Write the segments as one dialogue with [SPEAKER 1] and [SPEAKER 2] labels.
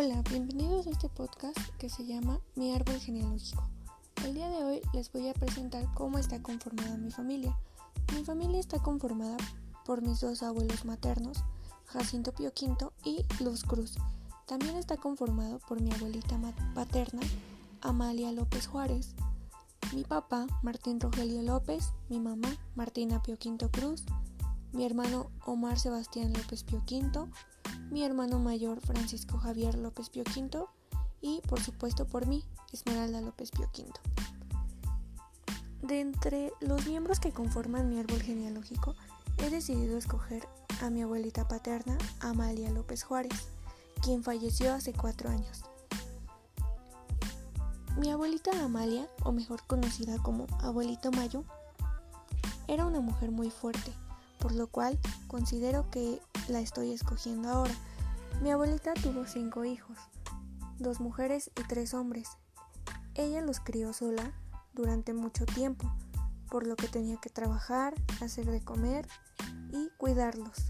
[SPEAKER 1] Hola, bienvenidos a este podcast que se llama Mi árbol genealógico. El día de hoy les voy a presentar cómo está conformada mi familia. Mi familia está conformada por mis dos abuelos maternos, Jacinto Pio V y Luz Cruz. También está conformado por mi abuelita paterna, Amalia López Juárez, mi papá, Martín Rogelio López, mi mamá, Martina Pio V Cruz, mi hermano Omar Sebastián López Pio V, mi hermano mayor Francisco Javier López Pio V y por supuesto por mí, Esmeralda López Pio V. De entre los miembros que conforman mi árbol genealógico, he decidido escoger a mi abuelita paterna, Amalia López Juárez, quien falleció hace cuatro años. Mi abuelita Amalia, o mejor conocida como Abuelita Mayo, era una mujer muy fuerte, por lo cual considero que la estoy escogiendo ahora. Mi abuelita tuvo cinco hijos, dos mujeres y tres hombres. Ella los crió sola durante mucho tiempo, por lo que tenía que trabajar, hacer de comer y cuidarlos.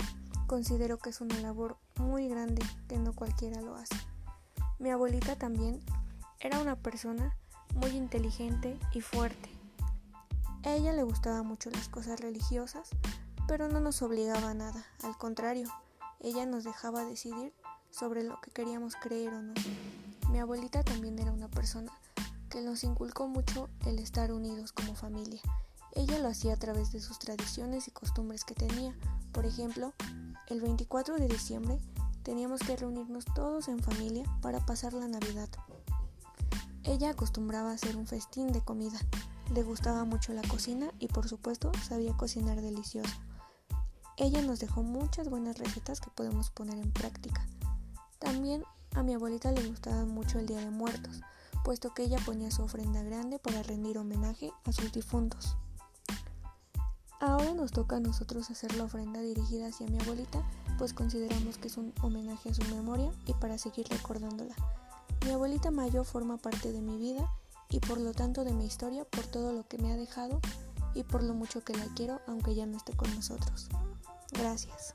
[SPEAKER 1] Considero que es una labor muy grande que no cualquiera lo hace. Mi abuelita también era una persona muy inteligente y fuerte. A ella le gustaban mucho las cosas religiosas, pero no nos obligaba a nada, al contrario, ella nos dejaba decidir sobre lo que queríamos creer o no. Mi abuelita también era una persona que nos inculcó mucho el estar unidos como familia. Ella lo hacía a través de sus tradiciones y costumbres que tenía. Por ejemplo, el 24 de diciembre teníamos que reunirnos todos en familia para pasar la Navidad. Ella acostumbraba a hacer un festín de comida. Le gustaba mucho la cocina y por supuesto sabía cocinar delicioso. Ella nos dejó muchas buenas recetas que podemos poner en práctica. También a mi abuelita le gustaba mucho el Día de Muertos, puesto que ella ponía su ofrenda grande para rendir homenaje a sus difuntos. Ahora nos toca a nosotros hacer la ofrenda dirigida hacia mi abuelita, pues consideramos que es un homenaje a su memoria y para seguir recordándola. Mi abuelita Mayo forma parte de mi vida y por lo tanto de mi historia por todo lo que me ha dejado y por lo mucho que la quiero aunque ya no esté con nosotros. Gracias.